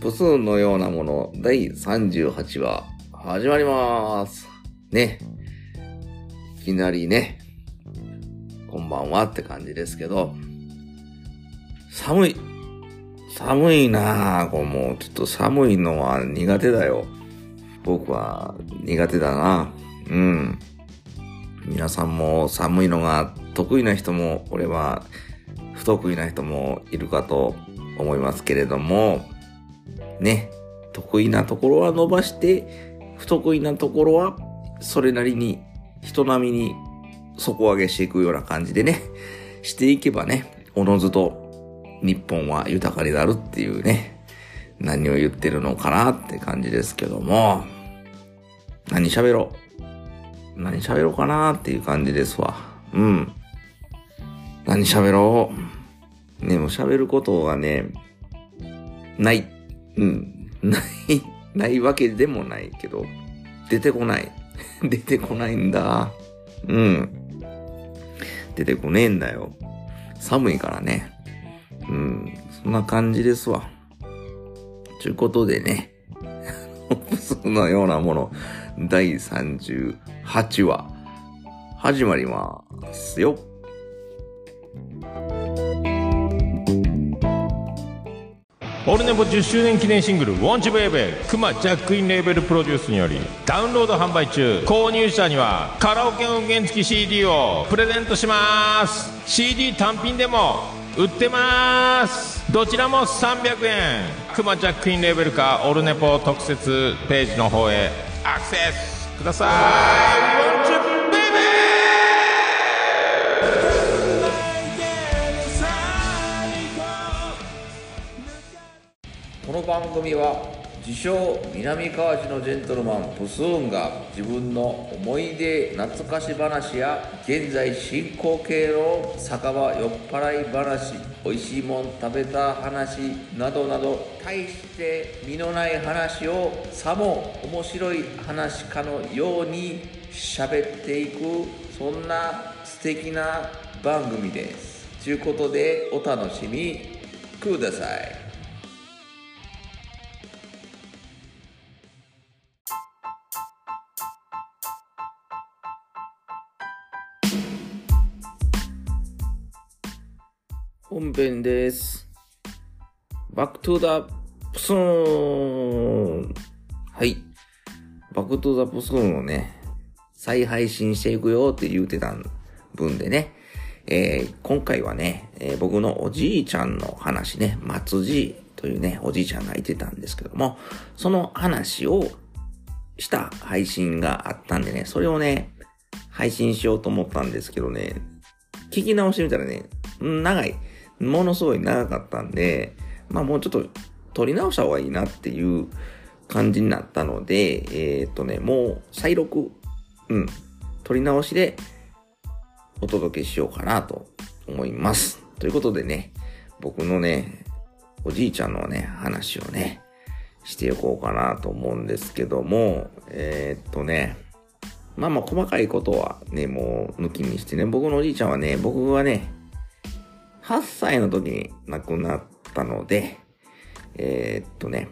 プスーンのようなもの第38話始まります。ね。いきなりね、こんばんはって感じですけど、寒い。寒いなぁ。こうもうちょっと寒いのは苦手だよ。僕は苦手だな。うん。皆さんも寒いのが得意な人も、俺は不得意な人もいるかと思いますけれども、ね、得意なところは伸ばして、不得意なところはそれなりに人並みに底上げしていくような感じでね、していけばね、おのずと日本は豊かになるっていうね、何を言ってるのかなって感じですけども、何喋ろう何喋ろうかなっていう感じですわ。うん。何喋ろうね、もう喋ることがね、ない。うん。ない、ないわけでもないけど、出てこない。出てこないんだ。うん。出てこねえんだよ。寒いからね。うん。そんな感じですわ。ちゅうことでね。そのようなもの、第38話、始まりますよ。オルネポ10周年記念シングル「ウォンチベイベー」クマジャックインレーベルプロデュースによりダウンロード販売中購入者にはカラオケ音源付き CD をプレゼントします CD 単品でも売ってますどちらも300円クマジャックインレーベルかオルネポ特設ページの方へアクセスくださいこの番組は自称南川市のジェントルマンプスーンが自分の思い出懐かし話や現在進行形の酒場酔っ払い話美味しいもん食べた話などなど大して身のない話をさも面白い話かのように喋っていくそんな素敵な番組です。ということでお楽しみください。本編です。バックトゥーザプスーンはい。バックトゥーザプスーンをね、再配信していくよって言うてた分でね、えー、今回はね、えー、僕のおじいちゃんの話ね、マツ爺というね、おじいちゃんがいてたんですけども、その話をした配信があったんでね、それをね、配信しようと思ったんですけどね、聞き直してみたらね、長い。ものすごい長かったんで、まあもうちょっと撮り直した方がいいなっていう感じになったので、えー、っとね、もう再録、うん、撮り直しでお届けしようかなと思います。ということでね、僕のね、おじいちゃんのね、話をね、していこうかなと思うんですけども、えー、っとね、まあまあ細かいことはね、もう抜きにしてね、僕のおじいちゃんはね、僕はね、8歳の時に亡くなったので、えー、っとね、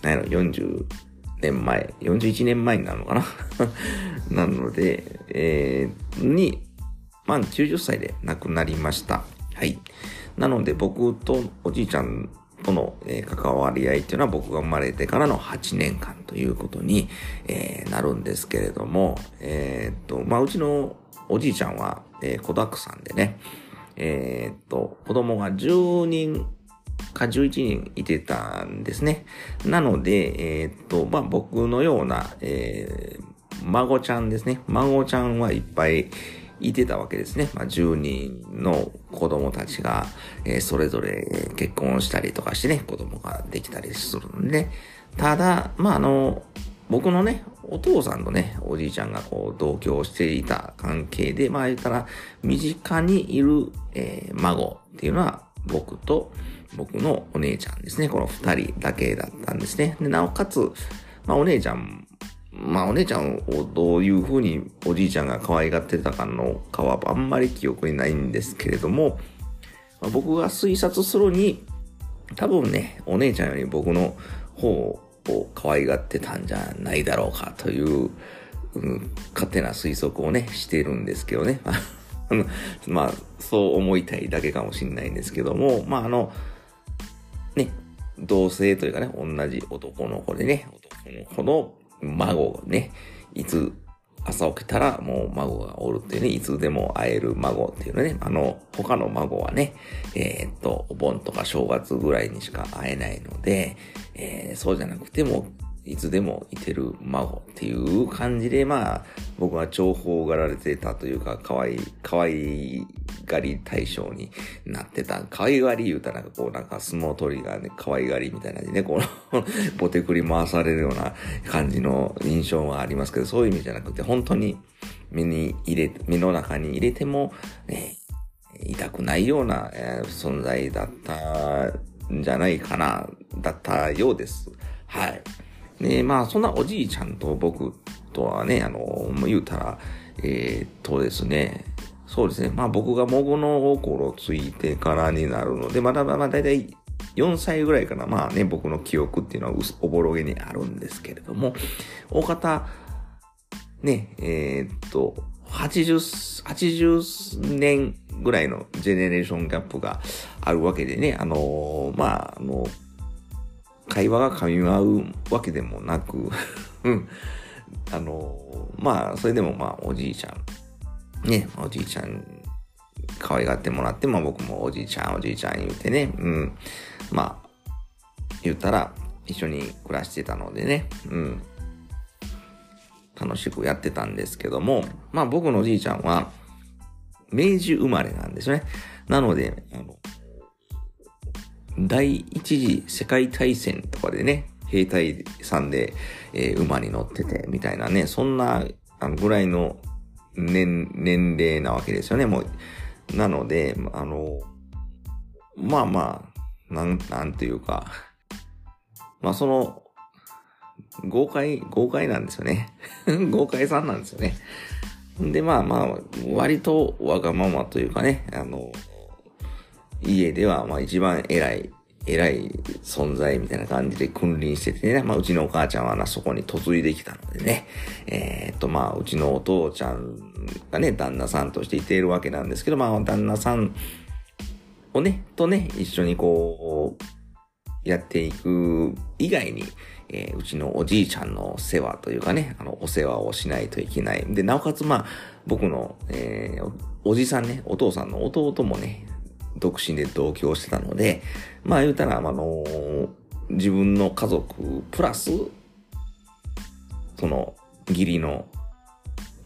何やろ、40年前、41年前になるのかな？なので、えー、に、まあ90歳で亡くなりました。はい。なので僕とおじいちゃんとの、関わり合いっていうのは僕が生まれてからの8年間ということに、なるんですけれども、えー、っと、まあうちのおじいちゃんは、えー、子沢山でね、えー、っと、子供が10人か11人いてたんですね。なので、えー、っと、まあ、僕のような、えー、孫ちゃんですね。孫ちゃんはいっぱいいてたわけですね。まあ、10人の子供たちが、えー、それぞれ結婚したりとかしてね、子供ができたりするんで、ただ、まあ、あの、僕のね、お父さんとね、おじいちゃんがこう同居していた関係で、まあ言ったら、身近にいる、えー、孫っていうのは僕と僕のお姉ちゃんですね。この二人だけだったんですね。で、なおかつ、まあお姉ちゃん、まあお姉ちゃんをどういうふうにおじいちゃんが可愛がってたかのかはあんまり記憶にないんですけれども、まあ、僕が推察するに、多分ね、お姉ちゃんより僕の方を可愛がってたんじゃないだろうかという、うん、勝手な推測をね、してるんですけどね。まあ、そう思いたいだけかもしれないんですけども、まあ、あの、ね、同性というかね、同じ男の子でね、男の子の孫がね、いつ朝起きたらもう孫がおるっていうね、いつでも会える孫っていうのね、あの、他の孫はね、えー、っと、お盆とか正月ぐらいにしか会えないので、えー、そうじゃなくても、いつでもいてる孫っていう感じで、まあ、僕は重宝がられてたというか、可愛い、可愛いがり対象になってた。可愛がり言うたらこう、なんか相撲取りがね、可愛がりみたいなね、このボテクリ回されるような感じの印象はありますけど、そういう意味じゃなくて、本当に目に入れ、目の中に入れても、ね、痛くないような、えー、存在だったんじゃないかな、だったようです。はい。で、まあ、そんなおじいちゃんと僕とはね、あの、言うたら、えー、っとですね、そうですね。まあ僕がもごの心ついてからになるので、まだまあだいたい4歳ぐらいかな。まあね、僕の記憶っていうのはおぼろげにあるんですけれども、大方、ね、えー、っと、80、80年ぐらいのジェネレーションギャップがあるわけでね、あのー、まあ、あの、会話が噛み合うわけでもなく うん、あのー、まあ、それでもまあ、おじいちゃん、ね、おじいちゃん、可愛がってもらって、まあ僕もおじいちゃん、おじいちゃん言うてね、うん。まあ、言ったら一緒に暮らしてたのでね、うん。楽しくやってたんですけども、まあ僕のおじいちゃんは、明治生まれなんですね。なので、あの、第一次世界大戦とかでね、兵隊さんで、えー、馬に乗ってて、みたいなね、そんな、あの、ぐらいの年、年齢なわけですよね、もう。なので、あの、まあまあ、なん、なんていうか、まあその、豪快、豪快なんですよね。豪快さんなんですよね。で、まあまあ、割とわがままというかね、あの、家ではまあ一番偉い偉い存在みたいな感じで君臨しててね、まあ、うちのお母ちゃんはな、そこに嫁いできたのでね、えー、っと、まあ、うちのお父ちゃんがね、旦那さんとしていているわけなんですけど、まあ、旦那さんをね、とね、一緒にこう、やっていく以外に、えー、うちのおじいちゃんの世話というかね、あの、お世話をしないといけない。で、なおかつ、まあ、僕の、えー、おじさんね、お父さんの弟もね、独身で同居してたので、まあ言うたら、あの自分の家族プラス、その、義理の、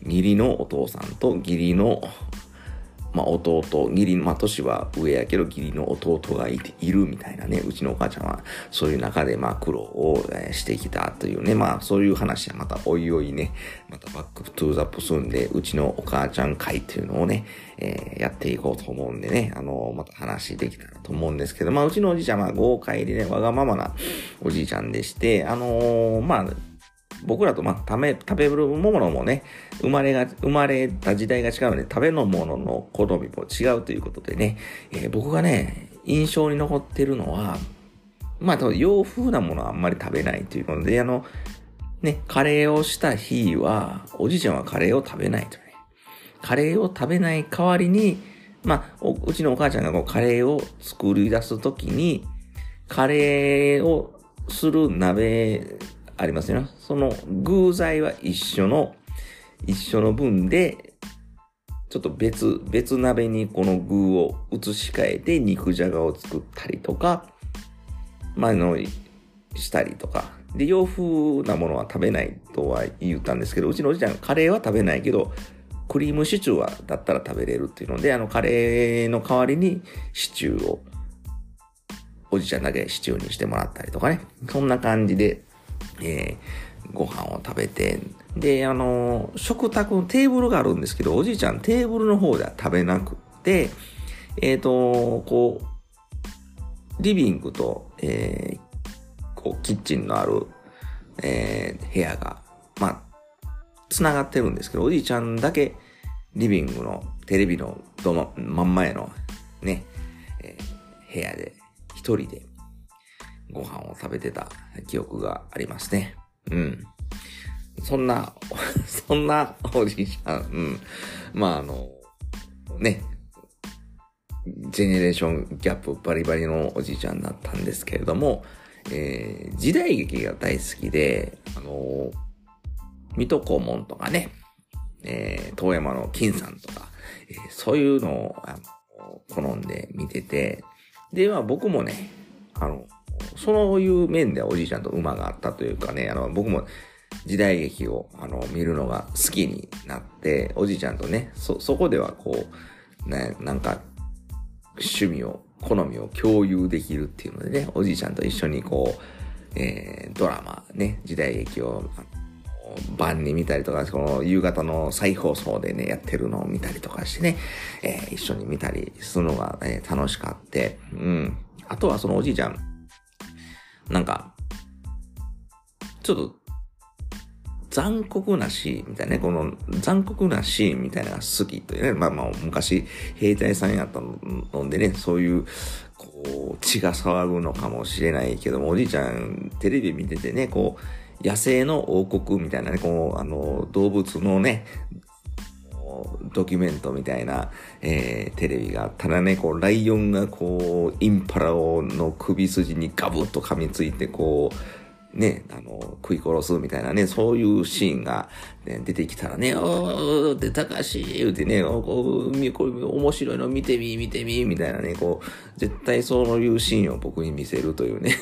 義理のお父さんと義理のまあ、弟、義理、まあ、年は上やけど、義理の弟がいているみたいなね、うちのお母ちゃんは、そういう中で、まあ、苦労を、してきたというね、まあ、そういう話はまたおいおいね、またバックトゥーザプスンで、うちのお母ちゃん回っていうのをね、えー、やっていこうと思うんでね、あのー、また話できたらと思うんですけど、まあ、うちのおじいちゃんは豪快でね、わがままなおじいちゃんでして、あのー、まあ、僕らと、まあ、食べ、食べるものもね、生まれが、生まれた時代が違うので、食べるものの好みも違うということでね、えー、僕がね、印象に残ってるのは、まあ、洋風なものはあんまり食べないということで、あの、ね、カレーをした日は、おじいちゃんはカレーを食べないとね。カレーを食べない代わりに、まあ、うちのお母ちゃんがこうカレーを作り出すときに、カレーをする鍋ありますよ。その具材は一緒の、一緒の分で、ちょっと別、別鍋にこの具を移し替えて肉じゃがを作ったりとか、まあの、したりとか。で、洋風なものは食べないとは言ったんですけど、うちのおじちゃんカレーは食べないけど、クリームシチューはだったら食べれるっていうので、あのカレーの代わりにシチューを、おじちゃんだけシチューにしてもらったりとかね。そんな感じでえー、ご飯を食べて、で、あの、食卓のテーブルがあるんですけど、おじいちゃんテーブルの方では食べなくて、えっ、ー、と、こう、リビングと、えー、こう、キッチンのある、えー、部屋が、まあ、繋がってるんですけど、おじいちゃんだけ、リビングのテレビのどの真ん前のね、えー、部屋で、一人で、ご飯を食べてた記憶がありますね。うん。そんな、そんなおじいちゃん、うん。まああの、ね、ジェネレーションギャップバリバリのおじいちゃんだったんですけれども、えー、時代劇が大好きで、あの、水戸黄門とかね、えー、遠山の金さんとか、えー、そういうのをあの好んで見てて、で、まあ僕もね、あの、そういう面でおじいちゃんと馬があったというかね、あの、僕も時代劇を、あの、見るのが好きになって、おじいちゃんとね、そ、そこではこう、ね、なんか、趣味を、好みを共有できるっていうのでね、おじいちゃんと一緒にこう、えー、ドラマ、ね、時代劇を、晩に見たりとか、この夕方の再放送でね、やってるのを見たりとかしてね、えー、一緒に見たりするのが、え、楽しかって、うん。あとはそのおじいちゃん、なんか、ちょっと残酷なシーンみたいなね、この残酷なシーンみたいなのが好きというね、まあまあ昔兵隊さんやったのでね、そういう、こう、血が騒ぐのかもしれないけども、おじいちゃんテレビ見ててね、こう、野生の王国みたいなね、こう、あの、動物のね、ドキュメントみたいな、えー、テレビがあったらね、こう、ライオンがこう、インパラをの首筋にガブッと噛みついて、こう、ね、あの、食い殺すみたいなね、そういうシーンが、ね、出てきたらね、おー、で、たかし、言うてね、こう、これ面白いの見てみ、見てみ、みたいなね、こう、絶対そういうシーンを僕に見せるというね、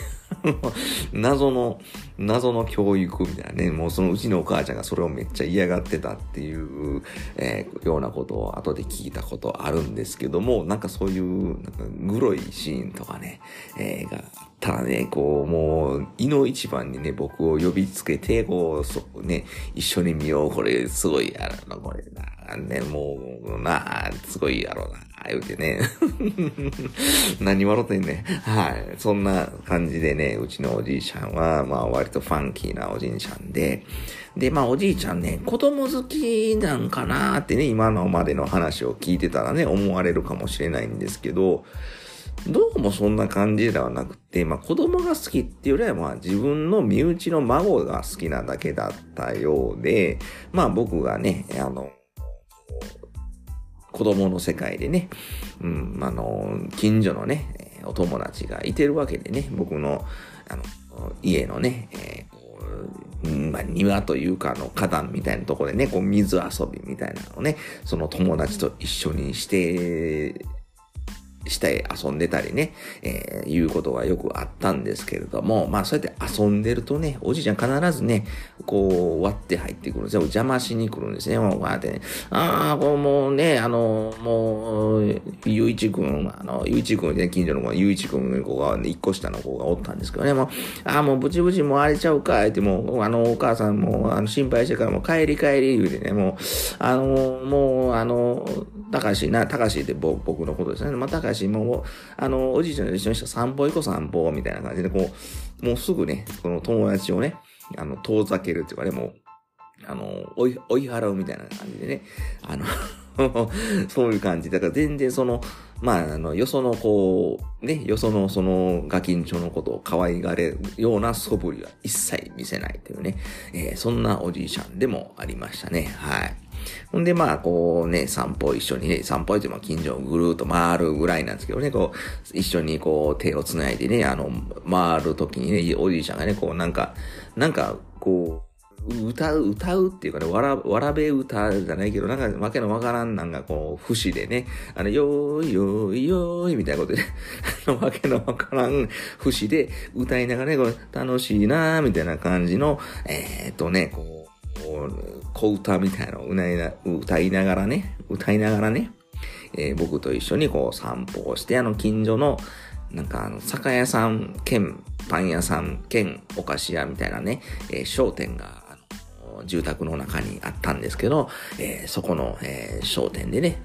謎の、謎の教育みたいなね、もうそのうちのお母ちゃんがそれをめっちゃ嫌がってたっていう、えー、ようなことを後で聞いたことあるんですけども、なんかそういう、なんかグロいシーンとかね、えー、がただね、こう、もう、胃の一番にね、僕を呼びつけて、こう、そね、一緒に見よう、これ、すごいやろな、これ。な、ね、もう、な、すごいやろな、言うてね。何笑ってんねはい。そんな感じでね、うちのおじいちゃんは、まあ、割とファンキーなおじいちゃんで、で、まあ、おじいちゃんね、子供好きなんかなってね、今のまでの話を聞いてたらね、思われるかもしれないんですけど、どうもそんな感じではなくて、まあ子供が好きっていうよりはまあ自分の身内の孫が好きなだけだったようで、まあ僕がね、あの、子供の世界でね、うん、あの、近所のね、お友達がいてるわけでね、僕の、あの、家のね、えー、まあ、庭というか、あの、花壇みたいなところでね、こう、水遊びみたいなのをね、その友達と一緒にしてして遊んでたりね、えー、いうことがよくあったんですけれども、まあそうやって遊んでるとね、おじいちゃん必ずね、こう割って入ってくるんですよ。邪魔しに来るんですね。もうこうやってね、ああ、こうもうね、あの、もう、ゆういちくん、あの、ゆういちくんね、近所の子ゆういちくんの子が、ね、一個下の子がおったんですけどね、もう、ああ、もうブチブチもう荒れちゃうか、ってもう、あの、お母さんも、あの、心配してからもう帰り帰り言うてね、もう、あの、もう、あの、高橋な、たかしって僕のことですね。まあ、たかしも、あの、おじいちゃんの一緒にした散歩行こう散歩、みたいな感じで、こう、もうすぐね、この友達をね、あの、遠ざけるっていうかね、もう、あの、追い、追い払うみたいな感じでね、あの そういう感じ。だから全然その、まあ、あの、よそのこう、ね、よそのそのガキンチョのことを可愛がれるような素振りは一切見せないというね、えー、そんなおじいちゃんでもありましたね。はい。ほんで、まあ、こうね、散歩一緒にね、散歩っても近所をぐるーっと回るぐらいなんですけどね、こう、一緒にこう、手を繋いでね、あの、回るときにね、おじいちゃんがね、こう、なんか、なんか、こう、歌う、歌うっていうかね、わら、わらべ歌じゃないけど、なんか、わけのわからんなんかこう、節でね、あの、よーいよーいよーいみたいなことで、ね、わけのわからん節で歌いながらね、こう楽しいなーみたいな感じの、えー、っとね、こう、小歌みたいなのを歌いながらね、歌いながらね、えー、僕と一緒にこう散歩をして、あの近所の、なんかあの、酒屋さん兼パン屋さん兼お菓子屋みたいなね、えー、商店が、住宅の中にあったんですけど、えー、そこの、えー、商店でね、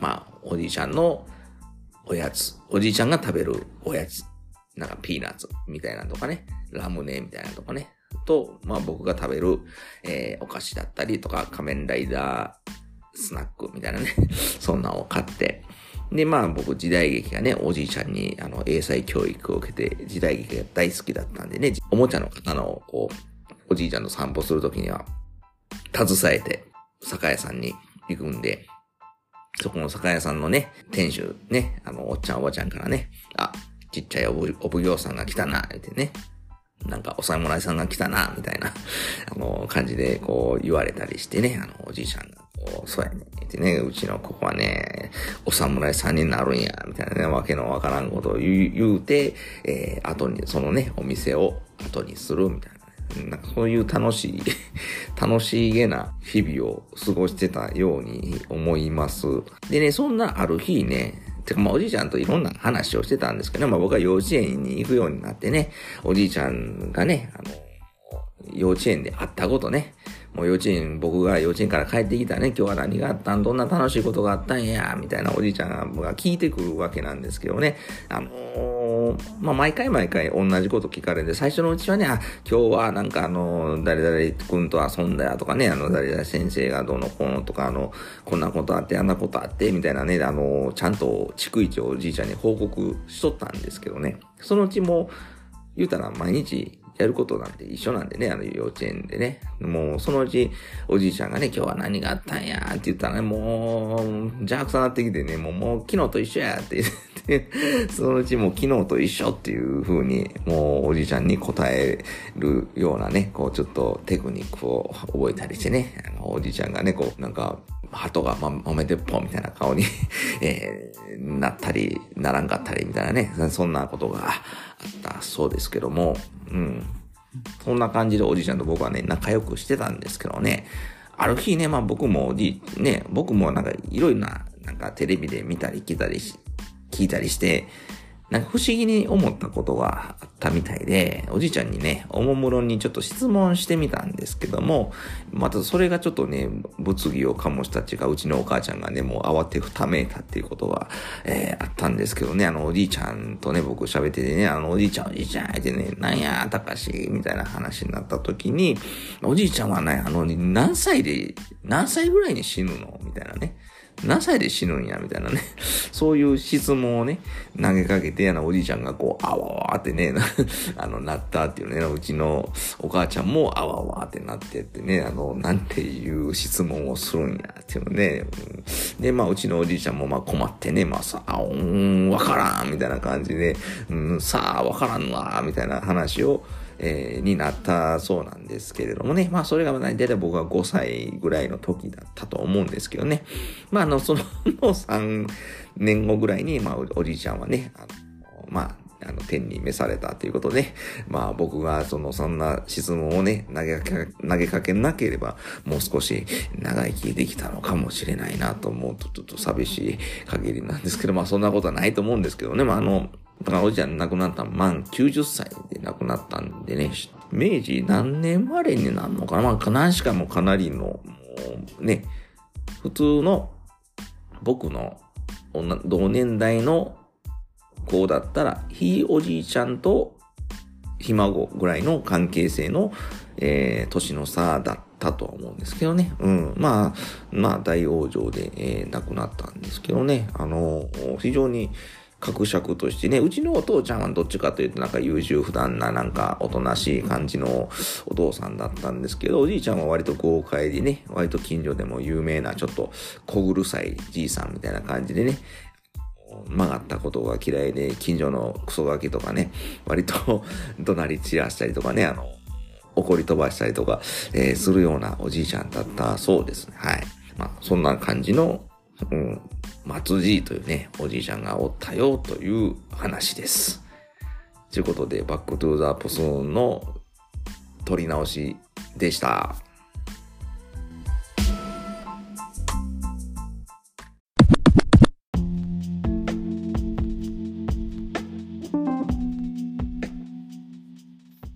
まあ、おじいちゃんのおやつ、おじいちゃんが食べるおやつ、なんかピーナッツみたいなのとかね、ラムネみたいなのとかね、と、まあ僕が食べる、えー、お菓子だったりとか、仮面ライダースナックみたいなね、そんなを買って、で、まあ僕時代劇がね、おじいちゃんにあの英才教育を受けて時代劇が大好きだったんでね、おもちゃの方のこう、おじいちゃんと散歩するときには、携えて、酒屋さんに行くんで、そこの酒屋さんのね、店主ね、あの、おっちゃんおばちゃんからね、あ、ちっちゃいお奉行さんが来たな、言ってね、なんかお侍さんが来たな、みたいな、あの、感じでこう言われたりしてね、あの、おじいちゃんがこう、そうやね、ってね、うちのここはね、お侍さんになるんや、みたいなね、わけのわからんことを言う言うて、えー、後に、そのね、お店を後にする、みたいな。なんかそういう楽しい 楽しげな日々を過ごしてたように思います。でね、そんなある日ね、てかまあおじいちゃんといろんな話をしてたんですけど、まあ僕は幼稚園に行くようになってね、おじいちゃんがね、あの、幼稚園で会ったことね、もう幼稚園、僕が幼稚園から帰ってきたね、今日は何があったん？どんな楽しいことがあったんや、みたいなおじいちゃんが聞いてくるわけなんですけどね。あのー、まあ、毎回毎回同じこと聞かれて、最初のうちはね、あ、今日はなんかあの、誰々君と遊んだやとかね、あの、誰々先生がどうのこうのとか、あの、こんなことあって、あんなことあって、みたいなね、あの、ちゃんと逐一おじいちゃんに報告しとったんですけどね。そのうちも、言うたら毎日やることなんて一緒なんでね、あの幼稚園でね。もうそのうちおじいちゃんがね、今日は何があったんや？って言ったらね、もう邪悪さなってきてね、もうもう昨日と一緒やって言って、そのうちもう昨日と一緒っていう風に、もうおじいちゃんに答えるようなね、こうちょっとテクニックを覚えたりしてね、あのおじいちゃんがね、こうなんか、鳩がま、豆鉄砲みたいな顔に えー、なったり、ならんかったりみたいなね、そんなことがあったそうですけども、うん。そんな感じでおじいちゃんと僕はね、仲良くしてたんですけどね、ある日ね、まあ僕もおじい、ね、僕もなんかいろいろな、なんかテレビで見たり聞いたりし、聞いたりして、なんか不思議に思ったことがあったみたいで、おじいちゃんにね、おもむろにちょっと質問してみたんですけども、またそれがちょっとね、物議を醸したちが、うちのお母ちゃんがね、もう慌てふためいたっていうことが、えー、あったんですけどね、あの、おじいちゃんとね、僕喋っててね、あの、おじいちゃん、おじいちゃんってね、なんや、たかし、みたいな話になった時に、おじいちゃんはね、あの、何歳で、何歳ぐらいに死ぬの？みたいなね。何歳で死ぬんや、みたいなね。そういう質問をね、投げかけて、あの、おじいちゃんがこう、あわわってね、あの、なったっていうね、うちのお母ちゃんもあわわってなってってね、あの、なんていう質問をするんや、っていうね。で、まあ、うちのおじいちゃんもまあ困ってね、まあさ、あ、うん、わからん、みたいな感じで、うん、さあ、わからんわ、みたいな話を、えー、になったそうなんですけれどもね。まあ、それが大体僕は5歳ぐらいの時だったと思うんですけどね。まあ、あの、その 3年後ぐらいに、まあ、おじいちゃんはね、あの、まあ、あの、天に召されたということで、まあ僕がその、そんな質問をね、投げかけ、投げかけなければ、もう少し長生きできたのかもしれないなと思うと、ちょっと寂しい限りなんですけど、まあそんなことはないと思うんですけどね、まああの、だからおじいちゃん亡くなった満90歳で亡くなったんでね、明治何年生まれになるのかなまあ、何しかもかなりの、もうね、普通の僕の同年代の子だったら、ひいおじいちゃんとひ孫ぐらいの関係性の、えー、年の差だったとは思うんですけどね。うん。まあ、まあ、大往生で、えー、亡くなったんですけどね。あの、非常に、格尺としてね、うちのお父ちゃんはどっちかというとなんか優柔不断ななんかおとなしい感じのお父さんだったんですけど、おじいちゃんは割と豪快でね、割と近所でも有名なちょっと小苦さいじいさんみたいな感じでね、曲がったことが嫌いで、近所のクソガキとかね、割と 怒鳴り散らしたりとかね、あの、怒り飛ばしたりとか、えー、するようなおじいちゃんだったそうですね。はい。まあ、そんな感じの、うん、マツ爺というね、おじいちゃんがおったよという話です。ということで、バックトゥーザプスーンの撮り直しでした。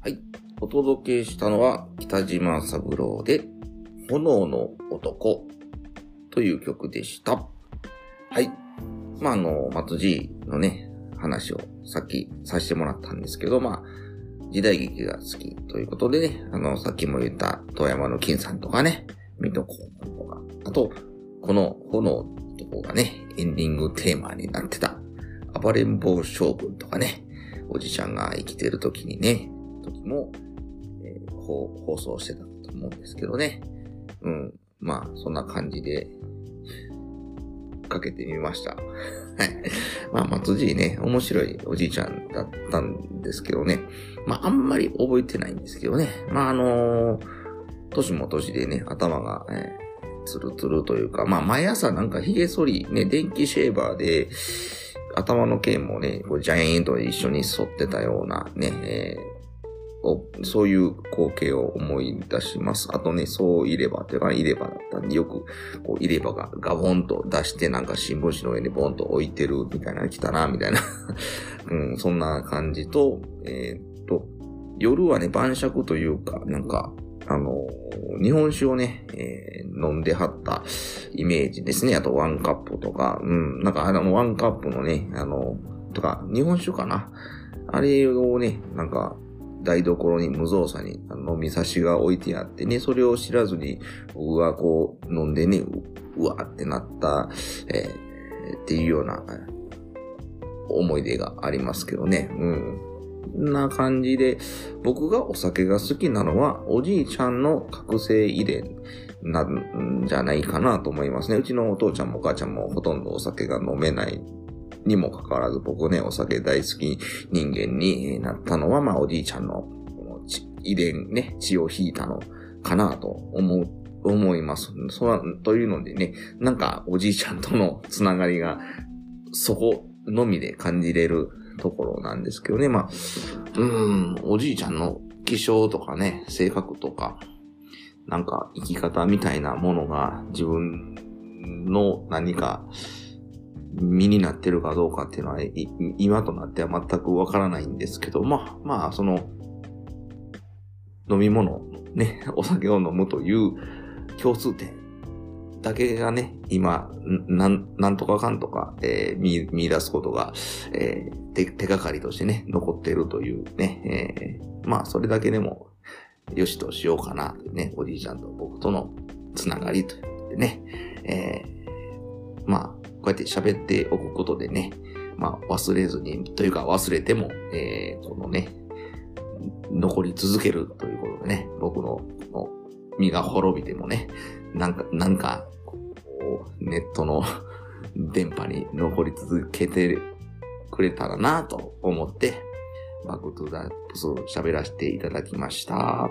はい。お届けしたのは北島三郎で炎の男という曲でした。はい。まあ、あの、松爺のね、話をさっきさせてもらったんですけど、まあ、時代劇が好きということでね、あの、さっきも言った遠山の金さんとかね、水戸黄門とか、あと、この炎と方がね、エンディングテーマになってた、暴れん坊将軍とかね、おじちゃんが生きてる時にね、時も、えー、放送してたと思うんですけどね。うん。まあ、そんな感じで、かけてみました。はい。まあ、松爺ね、面白いおじいちゃんだったんですけどね。まあ、あんまり覚えてないんですけどね。まあ、あのー、年も年でね、頭が、えー、ツルツルというか、まあ、毎朝なんか髭剃り、ね、電気シェーバーで、頭の毛もね、こうジャイアンと一緒に沿ってたようなね、え、そういう光景を思い出します。あとね、そう入れ歯っていうか、入れ歯だったんで、よく、こう入れ歯がガボンと出して、なんか新聞紙の上にボンと置いてるみたいな、来たな、みたいな うん、そんな感じと、えー、っと、夜はね、晩酌というか、なんか、あの、日本酒をね、えー、飲んではったイメージですね。あとワンカップとか、うん、なんかあのワンカップのね、あの、とか、日本酒かな。あれをね、なんか、台所に無造作に飲み差しが置いてあってね、それを知らずに僕がこう飲んでね、うわーってなった、えー、っていうような思い出がありますけどね。うん。な感じで、僕がお酒が好きなのは、おじいちゃんの覚醒遺伝なんじゃないかなと思いますね。うちのお父ちゃんもお母ちゃんもほとんどお酒が飲めないにもかかわらず、僕ね、お酒大好き人間になったのは、まあ、おじいちゃんの遺伝ね、血を引いたのかなと思う、思います。そら、というのでね、なんかおじいちゃんとのつながりが、そこのみで感じれるところなんですけどね。まあ、うん、おじいちゃんの気性とかね、性格とか、なんか生き方みたいなものが自分の何か身になってるかどうかっていうのは、今となっては全くわからないんですけど、まあ、まあ、その、飲み物、ね、お酒を飲むという共通点だけがね、今、なん、なんとかかんとか、えー、見、見出すことが、えー、手、手がかりとしてね、残っているというね、えー、まあ、それだけでも、よしとしようかな、ね、おじいちゃんと僕とのつながりということでね、えー、まあ、こうやって喋っておくことでね、まあ、忘れずに、というか忘れても、えー、このね、残り続けるということでね、僕の身が滅びてもね、なんか、なんか、ネットの 電波に残り続けてくれたらなと思って、バックトゥザップス喋らせていただきました。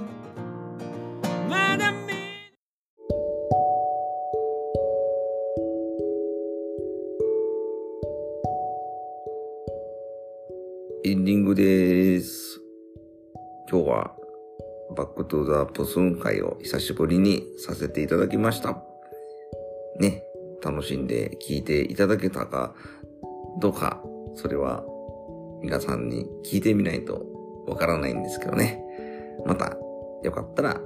トゥザポスン会を久しぶりにさせていただきました。ね、楽しんで聞いていただけたかどうか、それは皆さんに聞いてみないとわからないんです。けどね。また、よかったら、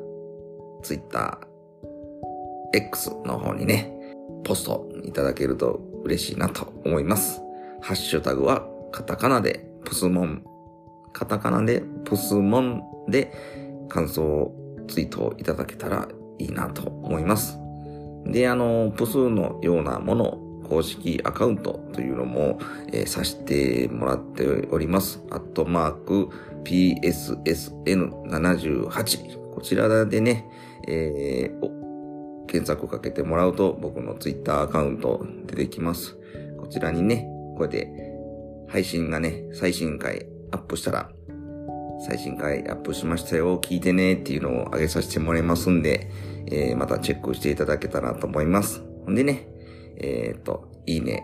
Twitter、X の方にね、ポストいただけると嬉しいなと思います。ハッシュタグはカタカナでプスモン、カタカナでプスモンで感想をツイートいただけたらいいなと思います。で、あの、プスのようなもの公式アカウントというのも、えー、させてもらっております。アットマーク PSSN78。こちらでね、えー、検索かけてもらうと僕のツイッターアカウント出てきます。こちらにね、こうやって配信がね、最新回アップしたら、最新回アップしましたよ、聞いてねっていうのを上げさせてもらいますんで、えー、またチェックしていただけたらと思います。ほんでね、えっ、と、いいね、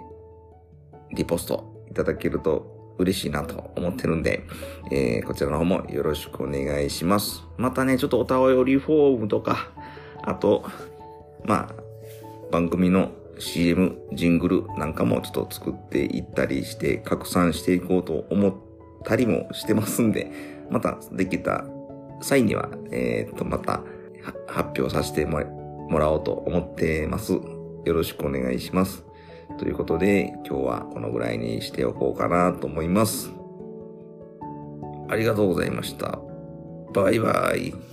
リポストいただけると嬉しいなと思ってるんで、えー、こちらの方もよろしくお願いします。またね、ちょっとお便りフォームとか、あと、まあ、番組の CM、ジングルなんかもちょっと作っていったりして拡散していこうと思ったりもしてますんで、またできた際には、えー、っと、また発表させてもらおうと思ってます。よろしくお願いします。ということで、今日はこのぐらいにしておこうかなと思います。ありがとうございました。バイバイ。